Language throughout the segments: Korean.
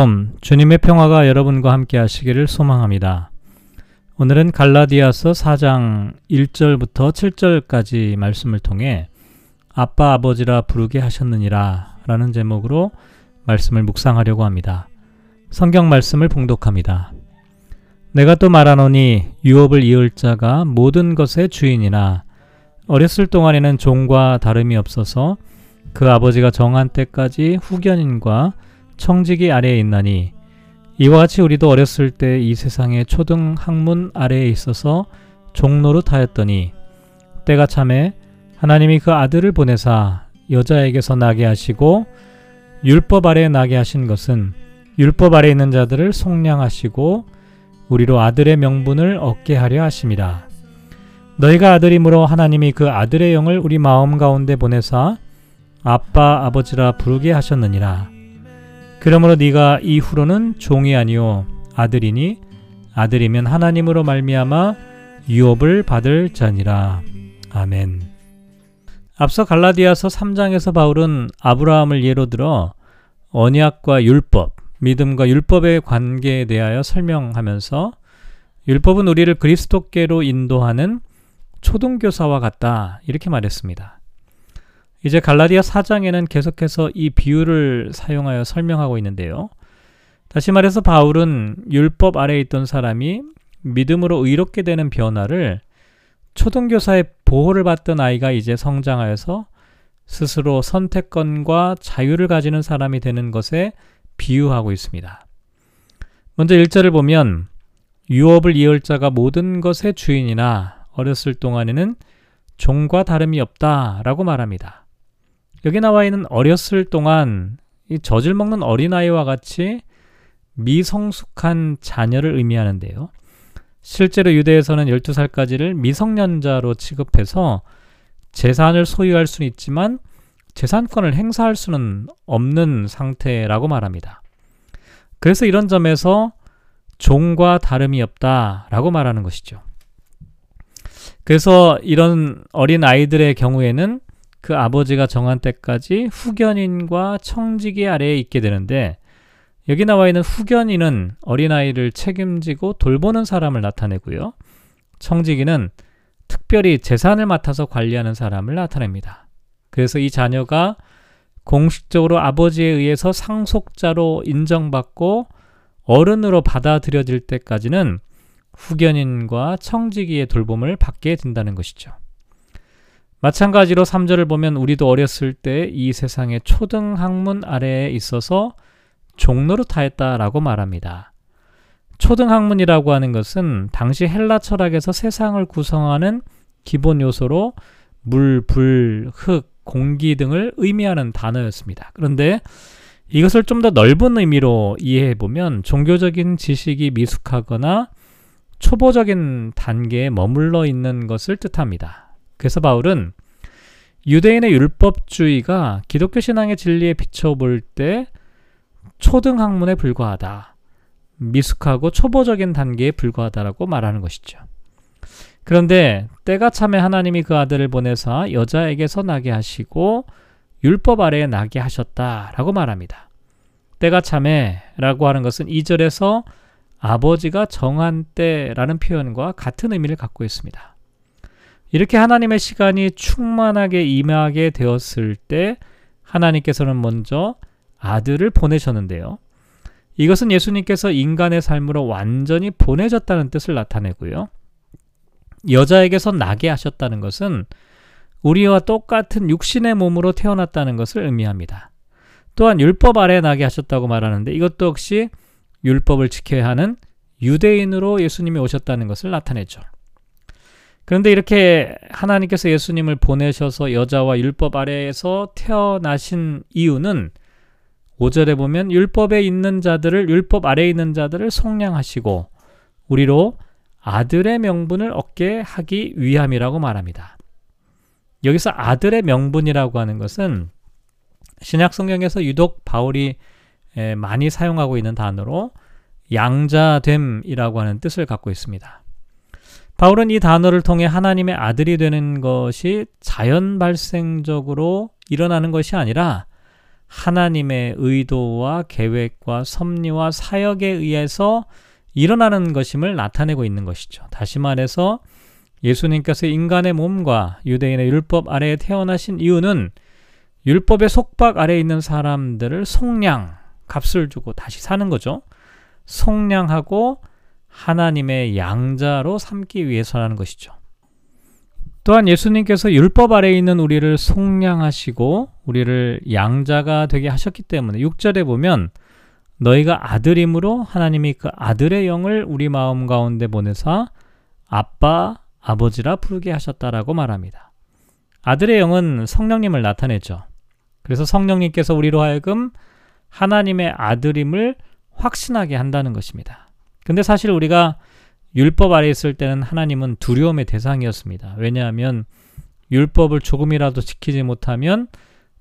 음, 주님의 평화가 여러분과 함께 하시기를 소망합니다. 오늘은 갈라디아서 4장 1절부터 7절까지 말씀을 통해 아빠 아버지라 부르게 하셨느니라 라는 제목으로 말씀을 묵상하려고 합니다. 성경 말씀을 봉독합니다. 내가 또 말하노니 유업을 이을 자가 모든 것의 주인이나 어렸을 동안에는 종과 다름이 없어서 그 아버지가 정한 때까지 후견인과 청지기 아래에 있나니 이와 같이 우리도 어렸을 때 이 세상의 초등 학문 아래에 있어서 종노릇 하였더니 때가 참에 하나님이 그 아들을 보내사 여자에게서 나게 하시고 율법 아래에 나게 하신 것은 율법 아래 있는 자들을 속량하시고 우리로 아들의 명분을 얻게 하려 하심이라. 너희가 아들이므로 하나님이 그 아들의 영을 우리 마음 가운데 보내사 아빠 아버지라 부르게 하셨느니라. 그러므로 네가 이후로는 종이 아니요 아들이니 아들이면 하나님으로 말미암아 유업을 받을 자니라. 아멘. 앞서 갈라디아서 3장에서 바울은 아브라함을 예로 들어 언약과 율법, 믿음과 율법의 관계에 대하여 설명하면서 율법은 우리를 그리스도께로 인도하는 초등교사와 같다. 이렇게 말했습니다. 이제 갈라디아 4장에는 계속해서 이 비유를 사용하여 설명하고 있는데요. 다시 말해서 바울은 율법 아래에 있던 사람이 믿음으로 의롭게 되는 변화를 초등교사의 보호를 받던 아이가 이제 성장하여서 스스로 선택권과 자유를 가지는 사람이 되는 것에 비유하고 있습니다. 먼저 1절을 보면 유업을 이을 자가 모든 것의 주인이나 어렸을 동안에는 종과 다름이 없다라고 말합니다. 여기 나와 있는 어렸을 동안 이 젖을 먹는 어린아이와 같이 미성숙한 자녀를 의미하는데요. 실제로 유대에서는 12살까지를 미성년자로 취급해서 재산을 소유할 수는 있지만 재산권을 행사할 수는 없는 상태라고 말합니다. 그래서 이런 점에서 종과 다름이 없다라고 말하는 것이죠. 그래서 이런 어린 아이들의 경우에는 그 아버지가 정한 때까지 후견인과 청지기 아래에 있게 되는데 여기 나와 있는 후견인은 어린아이를 책임지고 돌보는 사람을 나타내고요. 청지기는 특별히 재산을 맡아서 관리하는 사람을 나타냅니다. 그래서 이 자녀가 공식적으로 아버지에 의해서 상속자로 인정받고 어른으로 받아들여질 때까지는 후견인과 청지기의 돌봄을 받게 된다는 것이죠. 마찬가지로 3절을 보면 우리도 어렸을 때 이 세상의 초등 학문 아래에 있어서 종로를 타했다라고 말합니다. 초등 학문이라고 하는 것은 당시 헬라 철학에서 세상을 구성하는 기본 요소로 물, 불, 흙, 공기 등을 의미하는 단어였습니다. 그런데 이것을 좀 더 넓은 의미로 이해해 보면 종교적인 지식이 미숙하거나 초보적인 단계에 머물러 있는 것을 뜻합니다. 그래서 바울은 유대인의 율법주의가 기독교 신앙의 진리에 비춰볼 때 초등학문에 불과하다. 미숙하고 초보적인 단계에 불과하다라고 말하는 것이죠. 그런데 때가 참에 하나님이 그 아들을 보내사 여자에게서 나게 하시고 율법 아래에 나게 하셨다라고 말합니다. 때가 참에라고 하는 것은 2절에서 아버지가 정한 때라는 표현과 같은 의미를 갖고 있습니다. 이렇게 하나님의 시간이 충만하게 임하게 되었을 때 하나님께서는 먼저 아들을 보내셨는데요. 이것은 예수님께서 인간의 삶으로 완전히 보내졌다는 뜻을 나타내고요. 여자에게서 나게 하셨다는 것은 우리와 똑같은 육신의 몸으로 태어났다는 것을 의미합니다. 또한 율법 아래 나게 하셨다고 말하는데 이것도 역시 율법을 지켜야 하는 유대인으로 예수님이 오셨다는 것을 나타내죠. 그런데 이렇게 하나님께서 예수님을 보내셔서 여자와 율법 아래에서 태어나신 이유는 5절에 보면 율법에 있는 자들을 율법 아래에 있는 자들을 속량하시고 우리로 아들의 명분을 얻게 하기 위함이라고 말합니다. 여기서 아들의 명분이라고 하는 것은 신약 성경에서 유독 바울이 많이 사용하고 있는 단어로 양자됨이라고 하는 뜻을 갖고 있습니다. 바울은 이 단어를 통해 하나님의 아들이 되는 것이 자연 발생적으로 일어나는 것이 아니라 하나님의 의도와 계획과 섭리와 사역에 의해서 일어나는 것임을 나타내고 있는 것이죠. 다시 말해서 예수님께서 인간의 몸과 유대인의 율법 아래에 태어나신 이유는 율법의 속박 아래에 있는 사람들을 속량, 값을 주고 다시 사는 거죠. 속량하고 하나님의 양자로 삼기 위해서라는 것이죠. 또한 예수님께서 율법 아래에 있는 우리를 속량하시고 우리를 양자가 되게 하셨기 때문에 6절에 보면 너희가 아들임으로 하나님이 그 아들의 영을 우리 마음 가운데 보내사 아빠, 아버지라 부르게 하셨다라고 말합니다. 아들의 영은 성령님을 나타내죠. 그래서 성령님께서 우리로 하여금 하나님의 아들임을 확신하게 한다는 것입니다. 근데 사실 우리가 율법 아래 있을 때는 하나님은 두려움의 대상이었습니다. 왜냐하면 율법을 조금이라도 지키지 못하면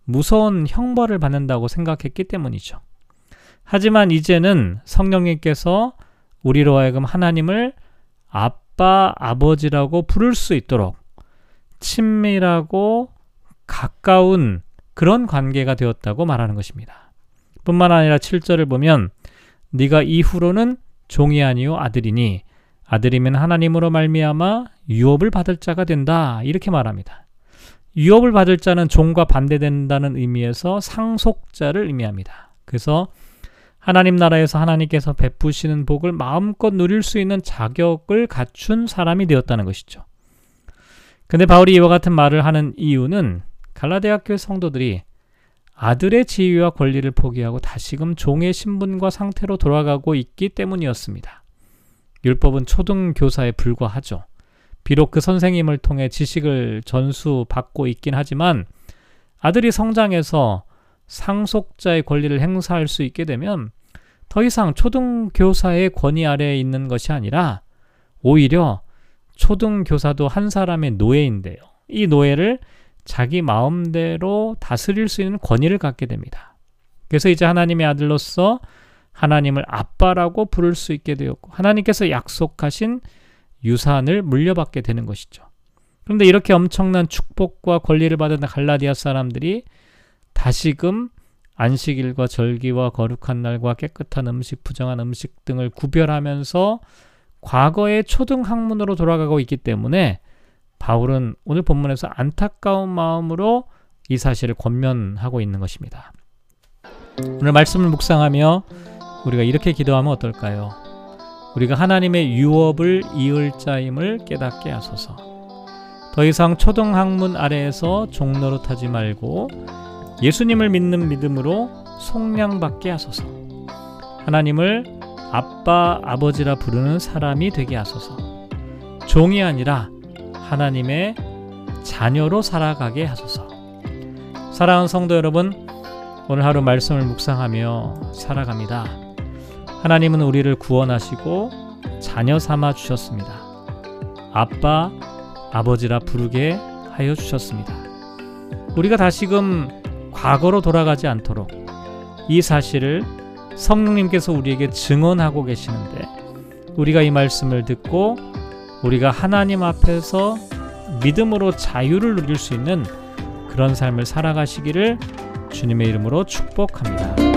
무서운 형벌을 받는다고 생각했기 때문이죠. 하지만 이제는 성령님께서 우리로 하여금 하나님을 아빠, 아버지라고 부를 수 있도록 친밀하고 가까운 그런 관계가 되었다고 말하는 것입니다. 뿐만 아니라 7절을 보면 네가 이후로는 종이 아니요 아들이니 아들이면 하나님으로 말미암아 유업을 받을 자가 된다 이렇게 말합니다. 유업을 받을 자는 종과 반대된다는 의미에서 상속자를 의미합니다. 그래서 하나님 나라에서 하나님께서 베푸시는 복을 마음껏 누릴 수 있는 자격을 갖춘 사람이 되었다는 것이죠. 근데 바울이 이와 같은 말을 하는 이유는 갈라디아 교회 성도들이 아들의 지위와 권리를 포기하고 다시금 종의 신분과 상태로 돌아가고 있기 때문이었습니다. 율법은 초등교사에 불과하죠. 비록 그 선생님을 통해 지식을 전수받고 있긴 하지만 아들이 성장해서 상속자의 권리를 행사할 수 있게 되면 더 이상 초등교사의 권위 아래에 있는 것이 아니라 오히려 초등교사도 한 사람의 노예인데요. 이 노예를 자기 마음대로 다스릴 수 있는 권위를 갖게 됩니다. 그래서 이제 하나님의 아들로서 하나님을 아빠라고 부를 수 있게 되었고 하나님께서 약속하신 유산을 물려받게 되는 것이죠. 그런데 이렇게 엄청난 축복과 권리를 받은 갈라디아 사람들이 다시금 안식일과 절기와 거룩한 날과 깨끗한 음식, 부정한 음식 등을 구별하면서 과거의 초등 학문으로 돌아가고 있기 때문에 바울은 오늘 본문에서 안타까운 마음으로 이 사실을 권면하고 있는 것입니다. 오늘 말씀을 묵상하며 우리가 이렇게 기도하면 어떨까요? 우리가 하나님의 유업을 이을 자임을 깨닫게 하소서. 더 이상 초등 학문 아래에서 종노릇하지 말고 예수님을 믿는 믿음으로 속량받게 하소서. 하나님을 아빠, 아버지라 부르는 사람이 되게 하소서. 종이 아니라 하나님의 자녀로 살아가게 하소서. 사랑하는 성도 여러분, 오늘 하루 말씀을 묵상하며 살아갑니다. 하나님은 우리를 구원하시고 자녀 삼아 주셨습니다. 아빠, 아버지라 부르게 하여 주셨습니다. 우리가 다시금 과거로 돌아가지 않도록 이 사실을 성령님께서 우리에게 증언하고 계시는데 우리가 이 말씀을 듣고 우리가 하나님 앞에서 믿음으로 자유를 누릴 수 있는 그런 삶을 살아가시기를 주님의 이름으로 축복합니다.